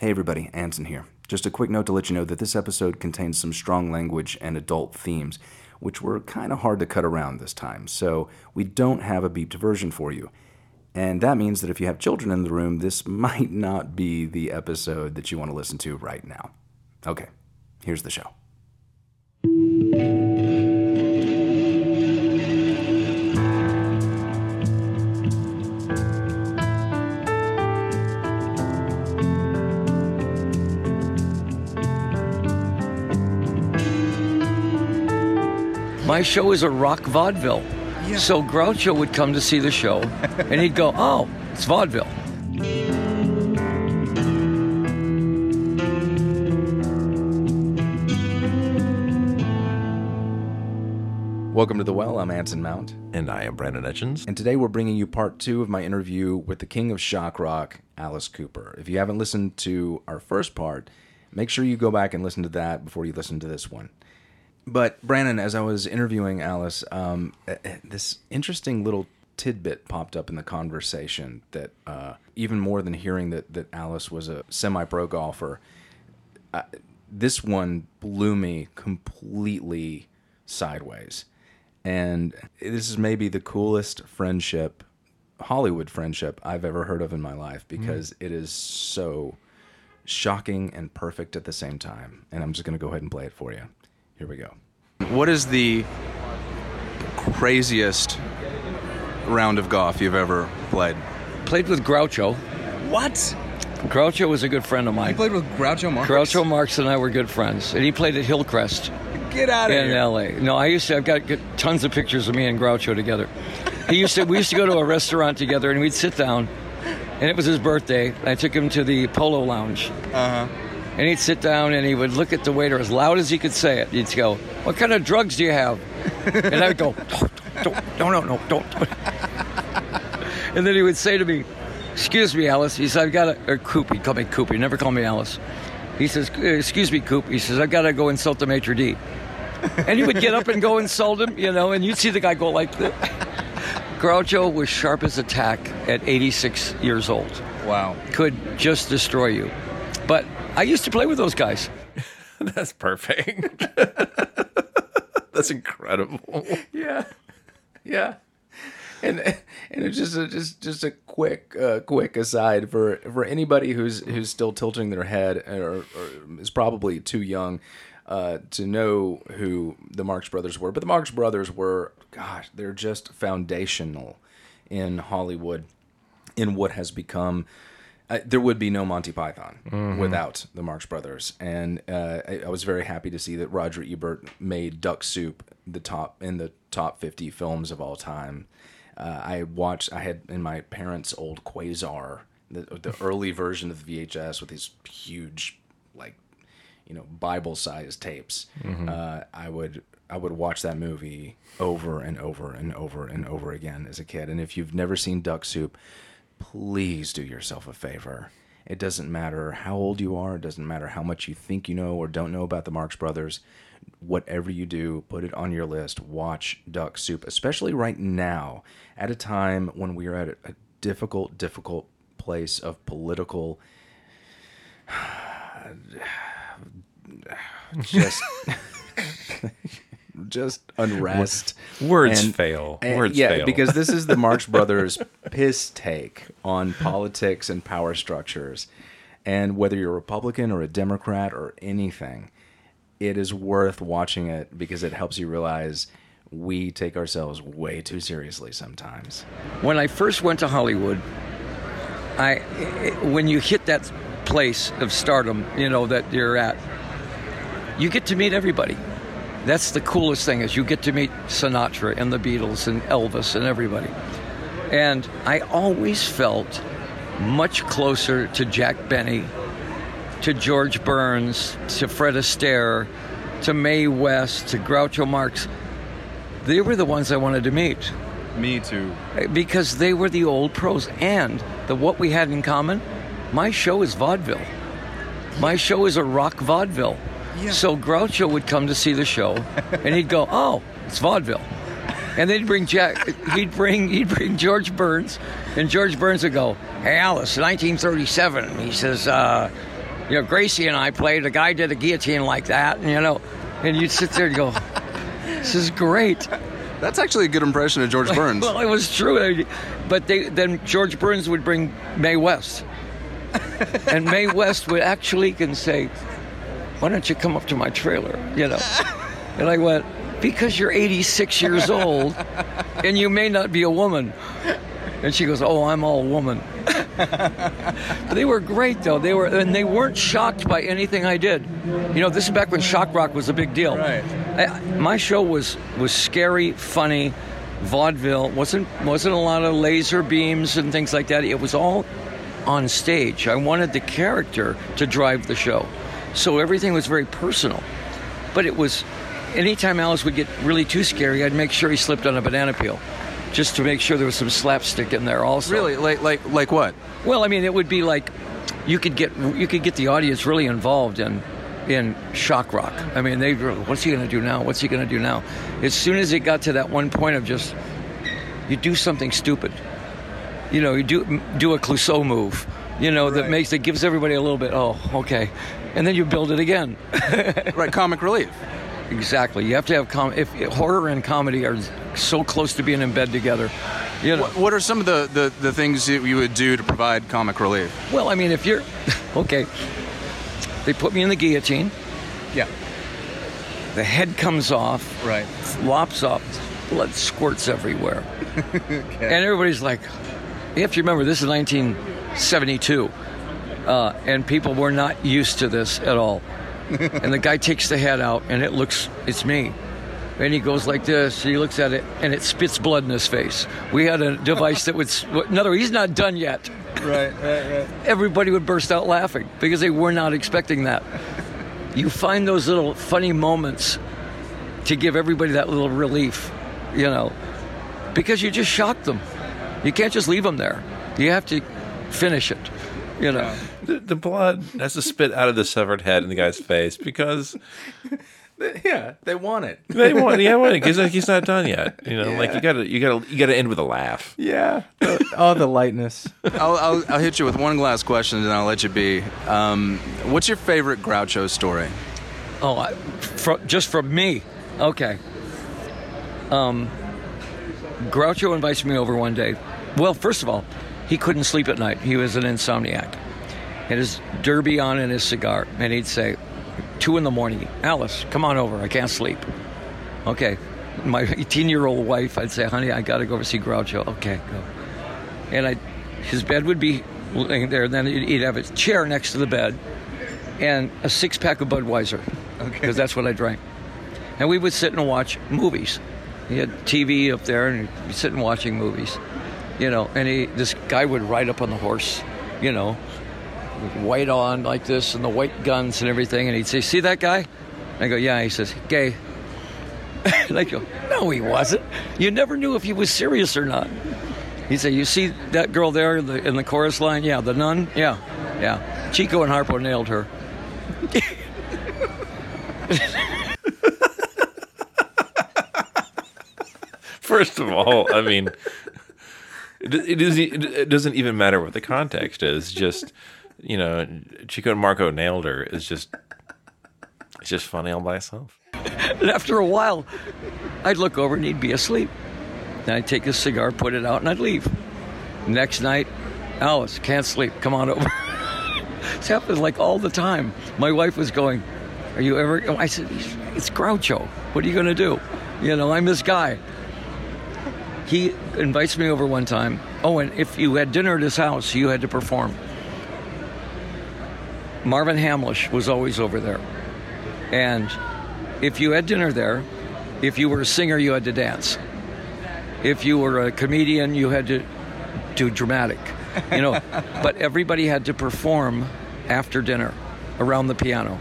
Hey everybody, Anson here. Just a quick note to let you know that this episode contains some strong language and adult themes, which were kind of hard to cut around this time, so we don't have a beeped version for you. And that means that if you have children in the room, this might not be the episode that you want to listen to right now. Okay, here's the show. My show is a rock vaudeville. So Groucho would come to see the show, and he'd go, "Oh, it's vaudeville." Welcome to The Well, I'm Anson Mount. And I am Brandon Etchins. And today we're bringing you part two of my interview with the king of shock rock, Alice Cooper. If you haven't listened to our first part, make sure you go back and listen to that before you listen to this one. But Brandon, as I was interviewing Alice, um, eh, eh, this interesting little tidbit popped up in the conversation that uh, even more than hearing that that Alice was a semi-pro golfer, uh, this one blew me completely sideways. And this is maybe the coolest friendship, Hollywood friendship I've ever heard of in my life because it is so shocking and perfect at the same time. And I'm just going to go ahead and play it for you. Here we go. What is the craziest round of golf you've ever played? Played with Groucho. What? Groucho was a good friend of mine. You played with Groucho Marx? Groucho Marx and I were good friends, and he played at Hillcrest Get out of in here. L.A. No, I used to. I've got tons of pictures of me and Groucho together. He used to. We used to go to a restaurant together, and we'd sit down, and it was his birthday. I took him to the Polo Lounge. Uh-huh. And he'd sit down and he would look at the waiter as loud as he could say it. He'd go, "What kind of drugs do you have?" And I would go, "Don't, don't, no, no, no, don't." And then he would say to me, "Excuse me, Alice." He said, "I've got a, Or uh, Coop. He'd call me Coop. He never called me Alice. He says, uh, "Excuse me, Coop." He says, "I've got to go insult the maitre d." And he would get up and go insult him, you know, and you'd see the guy go like this. Groucho was sharp as a tack at 86 years old Wow. could just destroy you. But I used to play with those guys. That's perfect. That's incredible. Yeah, yeah. And and it's just a, just just a quick uh, quick aside for for anybody who's who's still tilting their head or, or is probably too young uh, to know who the Marx Brothers were. But the Marx Brothers were, gosh, they're just foundational in Hollywood in what has become. Uh, there would be no Monty Python without the Marx Brothers, and uh, I, I was very happy to see that Roger Ebert made Duck Soup the top in the top fifty films of all time. Uh, I watched. I had in my parents' old Quasar, the, the early version of the VHS with these huge, like, you know, Bible-sized tapes. Uh, I would I would watch that movie over and over and over and over again as a kid. And if you've never seen Duck Soup, please do yourself a favor. It doesn't matter how old you are, it doesn't matter how much you think you know or don't know about the Marx Brothers. Whatever you do, put it on your list. Watch Duck Soup, especially right now, at a time when we are at a difficult, difficult place of political just just unrest Words And- fail. and- Words yeah, fail. because this is the Marx Brothers piss take on politics and power structures. And whether you're a Republican or a Democrat or anything, it is worth watching it because it helps you realize we take ourselves way too seriously sometimes. When I first went to Hollywood, I when you hit that place of stardom, you know that you're at, you get to meet everybody. That's the coolest thing is you get to meet Sinatra and the Beatles and Elvis and everybody. And I always felt much closer to Jack Benny, to George Burns, to Fred Astaire, to Mae West, to Groucho Marx. They were the ones I wanted to meet Me too. because they were the old pros and the what we had in common my show is vaudeville my show is a rock vaudeville so groucho would come to see the show and he'd go oh it's vaudeville and then he'd bring jack he'd bring he'd bring george burns and george burns would go hey alice 1937 he says uh you know, Gracie and I played. A guy did a guillotine like that, and you know, and you'd sit there and go, "This is great." That's actually a good impression of George Burns. Well, it was true, but they, then George Burns would bring Mae West, and Mae West would actually can say, "Why don't you come up to my trailer?" You know, and I went, "Because you're 86 years old, and you may not be a woman." And she goes, "Oh, I'm all woman." But they were great though. They were, and they weren't shocked by anything I did. You know, this is back when shock rock was a big deal. Right. I, my show was was scary, funny, vaudeville. wasn't wasn't a lot of laser beams and things like that. It was all on stage. I wanted the character to drive the show, so everything was very personal. But it was anytime Alice would get really too scary, I'd make sure he slipped on a banana peel, just to make sure there was some slapstick in there also. really, like like like what? Well, I mean, it would be like you could get you could get the audience really involved in in shock rock. I mean, they what's he going to do now? What's he going to do now? As soon as it got to that one point of just you do something stupid, you know, you do do a Clouseau move, you know, that makes that gives everybody a little bit oh okay, and then you build it again. Right, comic relief. exactly. You have to have com- if horror and comedy are so close to being in bed together. You know. What, what are some of the, the, the things that you would do to provide comic relief? Well, I mean, if you're okay, they put me in the guillotine. Yeah. The head comes off, Right. Lops off. blood squirts everywhere, okay. and everybody's like, "You have to remember, this is 1972, uh, and people were not used to this at all." and the guy takes the head out, and it looks, it's me. And he goes like this. He looks at it, and it spits blood in his face. We had a device that would. no, he's not done yet Right, right, right. everybody would burst out laughing because they were not expecting that. You find those little funny moments to give everybody that little relief, you know, because you just shocked them. You can't just leave them there. You have to finish it, you know. The, the blood has to spit out of the severed head in the guy's face because Yeah, they want it. they want, yeah, want it because he's not done yet. You know, like you gotta, you gotta, you gotta end with a laugh. Yeah. oh, the lightness. I'll, I'll, I'll hit you with one last question and I'll let you be. Um, what's your favorite Groucho story? Oh, I, fro- just from me. Okay. Um, Groucho invites me over one day. Well, first of all, he couldn't sleep at night. He was an insomniac. Had his derby on and his cigar, and he'd say, two in the morning, Alice, come on over. I can't sleep. Okay. My 18 year old wife, I'd say, honey, I got to go over see Groucho. Okay, go. And I, his bed would be laying there, and then he'd have a chair next to the bed and a six pack of Budweiser, because that's what I drank. And we would sit and watch movies. He had TV up there, and we'd be sitting watching movies, you know. And he, this guy would ride up on the horse, you know, white on like this, and the white guns and everything. And he'd say, "See that guy?" I go, "Yeah." He says, "Gay." and I go, "No, he wasn't. You never knew if he was serious or not." He'd say, "You see that girl there in the, in the chorus line? Yeah, the nun. Yeah, yeah. Chico and Harpo nailed her." First of all, I mean, it, it, is, it doesn't even matter what the context is. Just you know, Chico and Marco nailed her. It's just it's just funny all by itself. And after a while, I'd look over and he'd be asleep. And I'd take his cigar, put it out, and I'd leave. Next night, Alice, can't sleep. Come on over. this happens like all the time. My wife was going, Are you ever? I said, It's Groucho. What are you going to do? You know, I'm this guy. He invites me over one time. Oh, and if you had dinner at his house, you had to perform. Marvin Hamlisch was always over there. And if you had dinner there, if you were a singer, you had to dance. If you were a comedian, you had to do dramatic. You know, but everybody had to perform after dinner around the piano.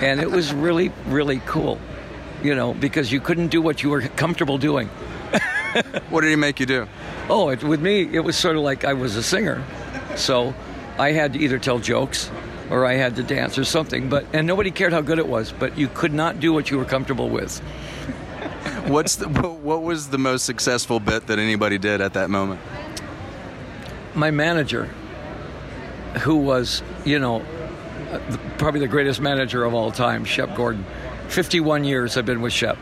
And it was really, really cool, you know, because you couldn't do what you were comfortable doing. What did he make you do? Oh, it, with me, it was sort of like I was a singer. So I had to either tell jokes or I had to dance or something. But and nobody cared how good it was. But you could not do what you were comfortable with. What's the, what was the most successful bit that anybody did at that moment? My manager, who was you know uh, probably the greatest manager of all time, Shep Gordon. 51 years I've been with Shep,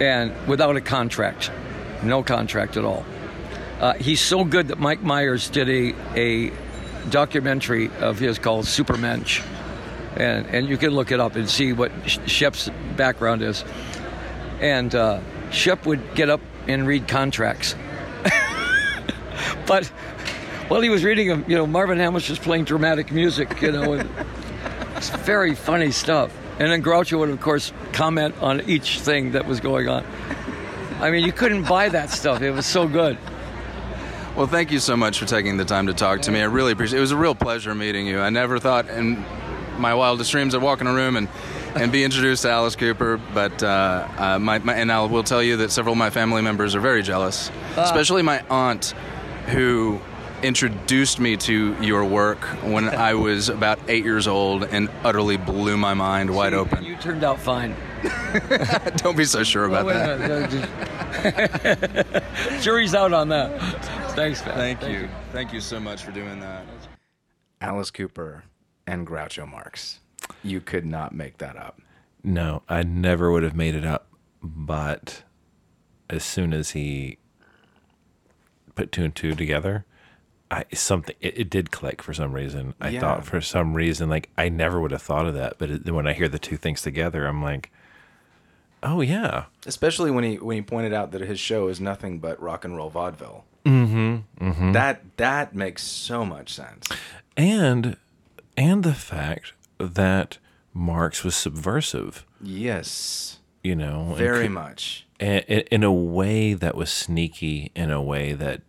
and without a contract, no contract at all. Uh, he's so good that Mike Myers did a, a documentary of his called Supermensch. And, and you can look it up and see what Shep's background is. And uh, Shep would get up and read contracts. but while he was reading them, you know, Marvin Hamlisch was playing dramatic music, you know, and it's very funny stuff. And then Groucho would, of course, comment on each thing that was going on. I mean, you couldn't buy that stuff. It was so good. Well, thank you so much for taking the time to talk to me. I really appreciate it. It was a real pleasure meeting you. I never thought in my wildest dreams I'd walk in a room and, and be introduced to Alice Cooper, but uh, uh, my, my, and I will tell you that several of my family members are very jealous, especially my aunt, who introduced me to your work when I was about eight years old and utterly blew my mind wide open. You turned out fine. Don't be so sure about Wait that. A minute. no, just- Jury's out on that. Thanks, man. Thank you. Thank you so much for doing that. Alice Cooper and Groucho Marx. You could not make that up. No, I never would have made it up. But as soon as he put two and two together, I something it, it did click for some reason. I Yeah. thought for some reason like I never would have thought of that, but it, when I hear the two things together, I'm like, oh yeah, Especially when he when he pointed out that his show is nothing but rock and roll vaudeville. Mm-hmm. That that makes so much sense. and and the fact that Marx was subversive, Yes, you know, very could- much. in, in a way that was sneaky, in a way that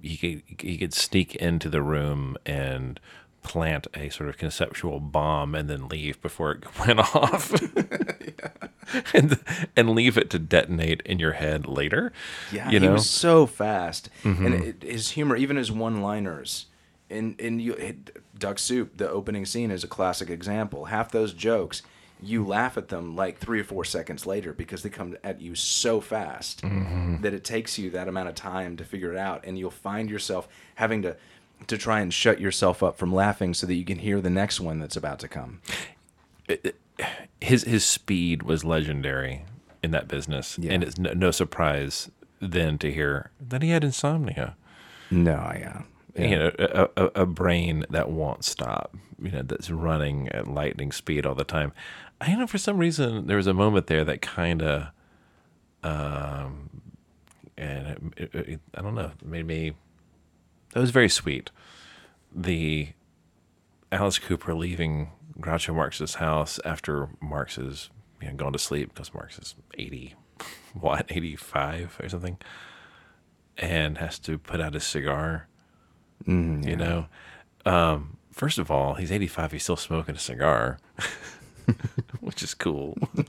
he could he could sneak into the room and plant a sort of conceptual bomb and then leave before it went off, and and leave it to detonate in your head later. Yeah, you he was so fast, and mm-hmm. it, his humor, even his one-liners, in in you, it, Duck Soup, the opening scene is a classic example. Half those jokes, you laugh at them like three or four seconds later because they come at you so fast mm-hmm. that it takes you that amount of time to figure it out, and you'll find yourself having to to try and shut yourself up from laughing so that you can hear the next one that's about to come. His his speed was legendary in that business, Yeah. and it's no, no surprise then to hear that he had insomnia. No, yeah, yeah. you know, a, a, a brain that won't stop, you know, that's running at lightning speed all the time. I know for some reason there was a moment there that kind of, um, and it, it, it, I don't know, made me. That was very sweet. The Alice Cooper leaving Groucho Marx's house after Marx is you know, gone to sleep because Marx is eighty, what eighty five or something, and has to put out his cigar you know? Um, first of all he's 85 he's still smoking a cigar which is cool.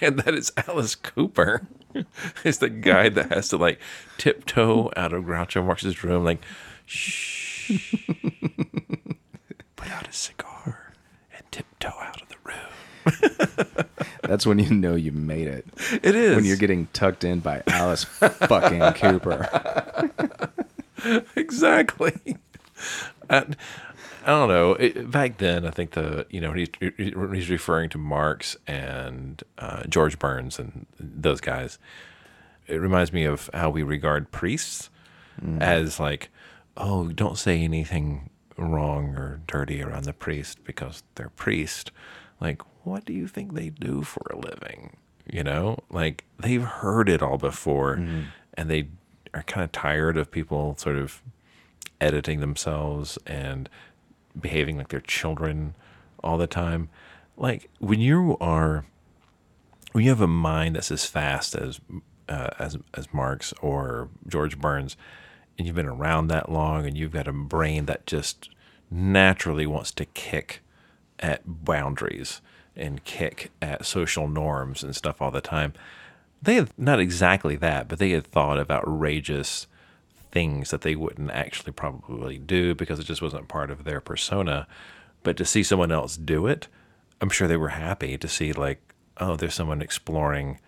And that is alice cooper is the guy that has to like tiptoe out of groucho marx's room like shh. Put out a cigar tiptoe out of the room That's when you know you made it. it is When you're getting tucked in by Alice fucking Cooper. exactly. And I don't know. It, back then, I think the you know he's, he's referring to Marx and uh, George Burns and those guys. It reminds me of how we regard priests as like, oh, don't say anything wrong or dirty around the priest because they're priest. Like, what do you think they do for a living? You know, like they've heard it all before, and they are kind of tired of people sort of editing themselves and behaving like they're children all the time. Like when you are, when you have a mind that's as fast as uh, as as Marx or George Burns, and you've been around that long, and you've got a brain that just naturally wants to kick at boundaries and kick at social norms and stuff all the time. They had not exactly that, but they had thought of outrageous things that they wouldn't actually probably do because it just wasn't part of their persona. But to see someone else do it, I'm sure they were happy to see like, oh, there's someone exploring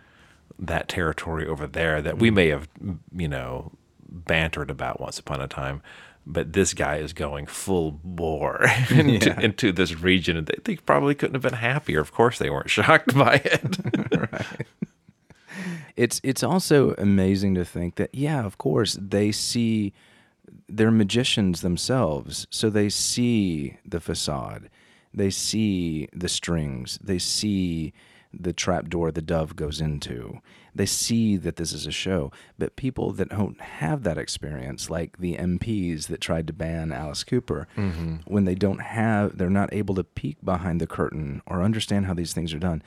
that territory over there that we mm. may have, you know, bantered about once upon a time. but this guy is going full bore into, Yeah. into this region, and they, they probably couldn't have been happier. Of course, they weren't shocked by it. It's it's also amazing to think that yeah, of course they see they're magicians themselves, so they see the facade, they see the strings, they see the trap door the dove goes into. They see that this is a show, but people that don't have that experience, like the MPs that tried to ban Alice Cooper, when they don't have, they're not able to peek behind the curtain or understand how these things are done.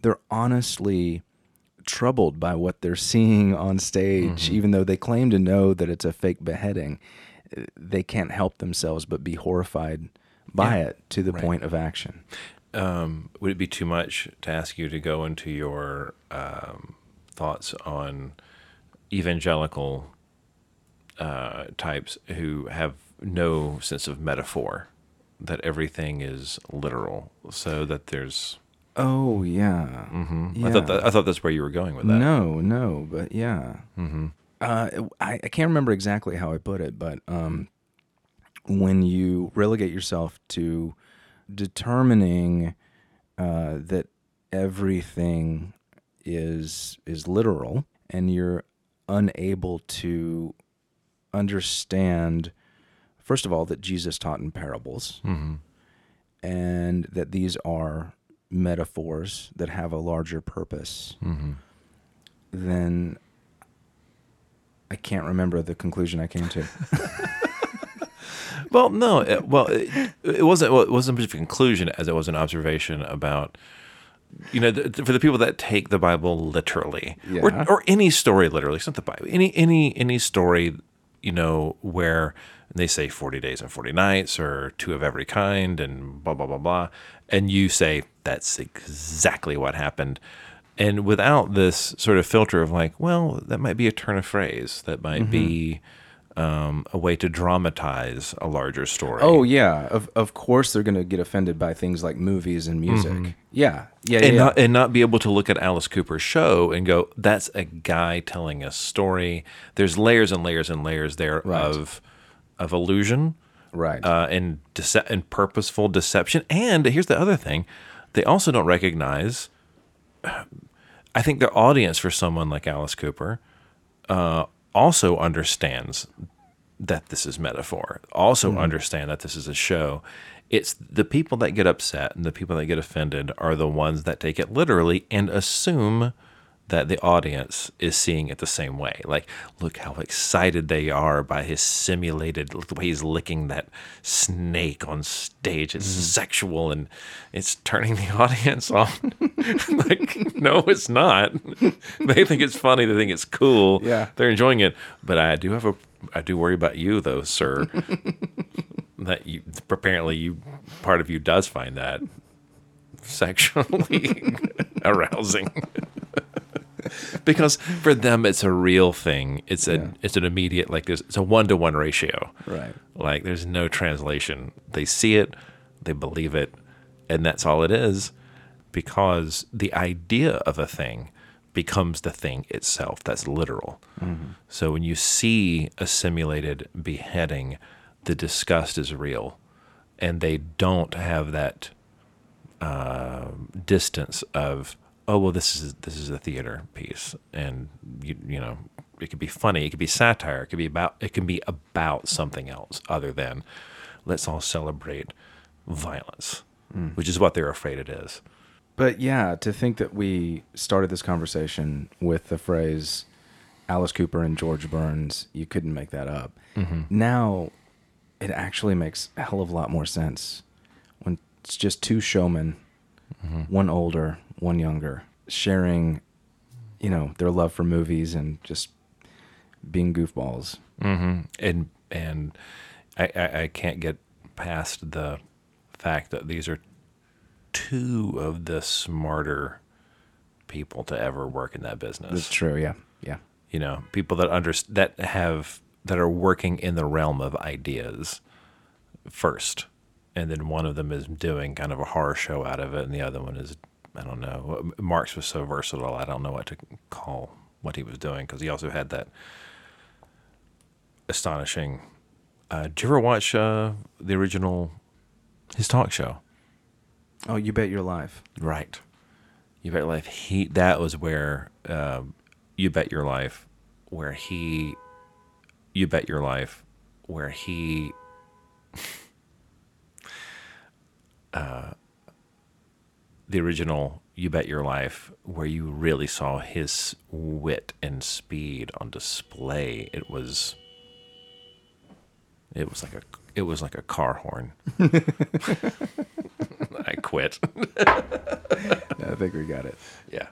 They're honestly troubled by what they're seeing on stage, even though they claim to know that it's a fake beheading. They can't help themselves but be horrified by Yeah. it to the Right. point of action. um, would it be too much to ask you to go into your um, thoughts on evangelical uh, types who have no sense of metaphor, that everything is literal, so that there's. Oh yeah, I thought that, I thought that's where you were going with that. No, no, but yeah. Mm-hmm. Uh, I, I can't remember exactly how I put it, but um, when you relegate yourself to determining uh, that everything is is literal, and you're unable to understand, first of all, that Jesus taught in parables, mm-hmm. and that these are metaphors that have a larger purpose, mm-hmm. then I can't remember the conclusion I came to. Well, no. It, well, it, it wasn't. Well, it wasn't a conclusion as it was an observation about, you know, the, for the people that take the Bible literally, Yeah. or or any story literally. It's not the Bible. Any any any story, you know, where they say forty days and forty nights, or two of every kind, and blah blah blah blah, and you say that's exactly what happened. And without this sort of filter of like, well, that might be a turn of phrase, that might mm-hmm. be um, a way to dramatize a larger story. oh yeah, of of course they're going to get offended by things like movies and music. Yeah, yeah, and yeah. not and not be able to look at Alice Cooper's show and go, "That's a guy telling a story." There's layers and layers and layers there Right. of of illusion, right. uh, and dece- and purposeful deception. And here's the other thing: they also don't recognize. I think the audience for someone like Alice Cooper uh, also understands that this is metaphor. Also mm-hmm. understand that this is a show. It's the people that get upset and the people that get offended are the ones that take it literally and assume that the audience is seeing it the same way. Like, look how excited they are by his simulated, look the way he's licking that snake on stage. It's mm-hmm. sexual and it's turning the audience on. like, no, it's not. they think it's funny. They think it's cool. Yeah. They're enjoying it. But I do have a, I do worry about you though, sir. that you apparently you part of you does find that sexually arousing because for them it's a real thing. It's a it's an immediate like there's it's a one-to-one ratio. Right. like there's no translation. They see it they believe it and that's all it is because the idea of a thing becomes the thing itself. That's literal. So when you see a simulated beheading the disgust is real and they don't have that uh, distance of oh well this is this is a theater piece and you you know it could be funny it could be satire it could be about it can be about something else other than let's all celebrate violence hmm. which is what they're afraid it is. But yeah, to think that we started this conversation with the phrase Alice Cooper and George Burns, you couldn't make that up. Mm-hmm. Now it actually makes a hell of a lot more sense when it's just two showmen, Mm-hmm. one older, one younger, sharing, you know, their love for movies and just being goofballs. Mm-hmm. and and I, I, I can't get past the fact that these are two of the smarter people to ever work in that business. That's true. Yeah. Yeah. you know people that under that have that are working in the realm of ideas first and then one of them is doing kind of a horror show out of it and the other one is i don't know marx was so versatile i don't know what to call what he was doing because he also had that astonishing Uh, did you ever watch uh, the original his talk show? Oh, you bet your life. Right. You bet your life. He that was where uh, you bet your life, where he, you bet your life, where he. uh, the original You Bet Your Life, where you really saw his wit and speed on display. It was it was like a it was like a car horn. I quit. I think we got it. yeah.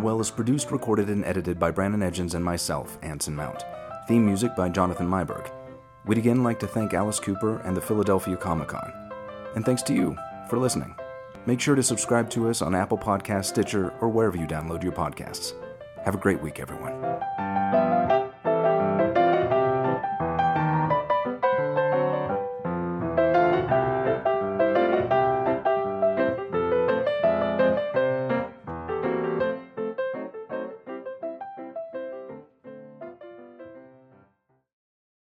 The Well is produced, recorded, and edited by Brandon Edgens and myself, Anson Mount. Theme music by Jonathan Myberg. We'd again like to thank Alice Cooper and the Philadelphia Comic Con. And thanks to you for listening. Make sure to subscribe to us on Apple Podcasts, Stitcher, or wherever you download your podcasts. Have a great week, everyone.